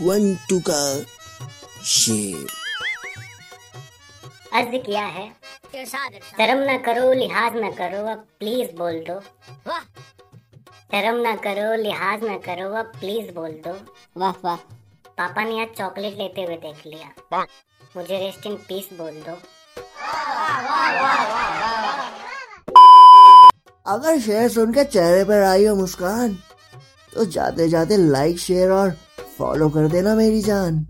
One two का शेर। अर्ज़ किया है। शर्म न करो लिहाज न करो अब प्लीज़ बोल दो। शर्म न करो लिहाज न करो अब प्लीज़ बोल दो। वाह वाह। पापा ने आज चॉकलेट लेते हुए देख लिया। मुझे रेस्ट इन पीस बोल दो। अगर शेर सुनकर चेहरे पर आई हो मुस्कान तो जाते जाते लाइक शेयर और फॉलो कर देना मेरी जान।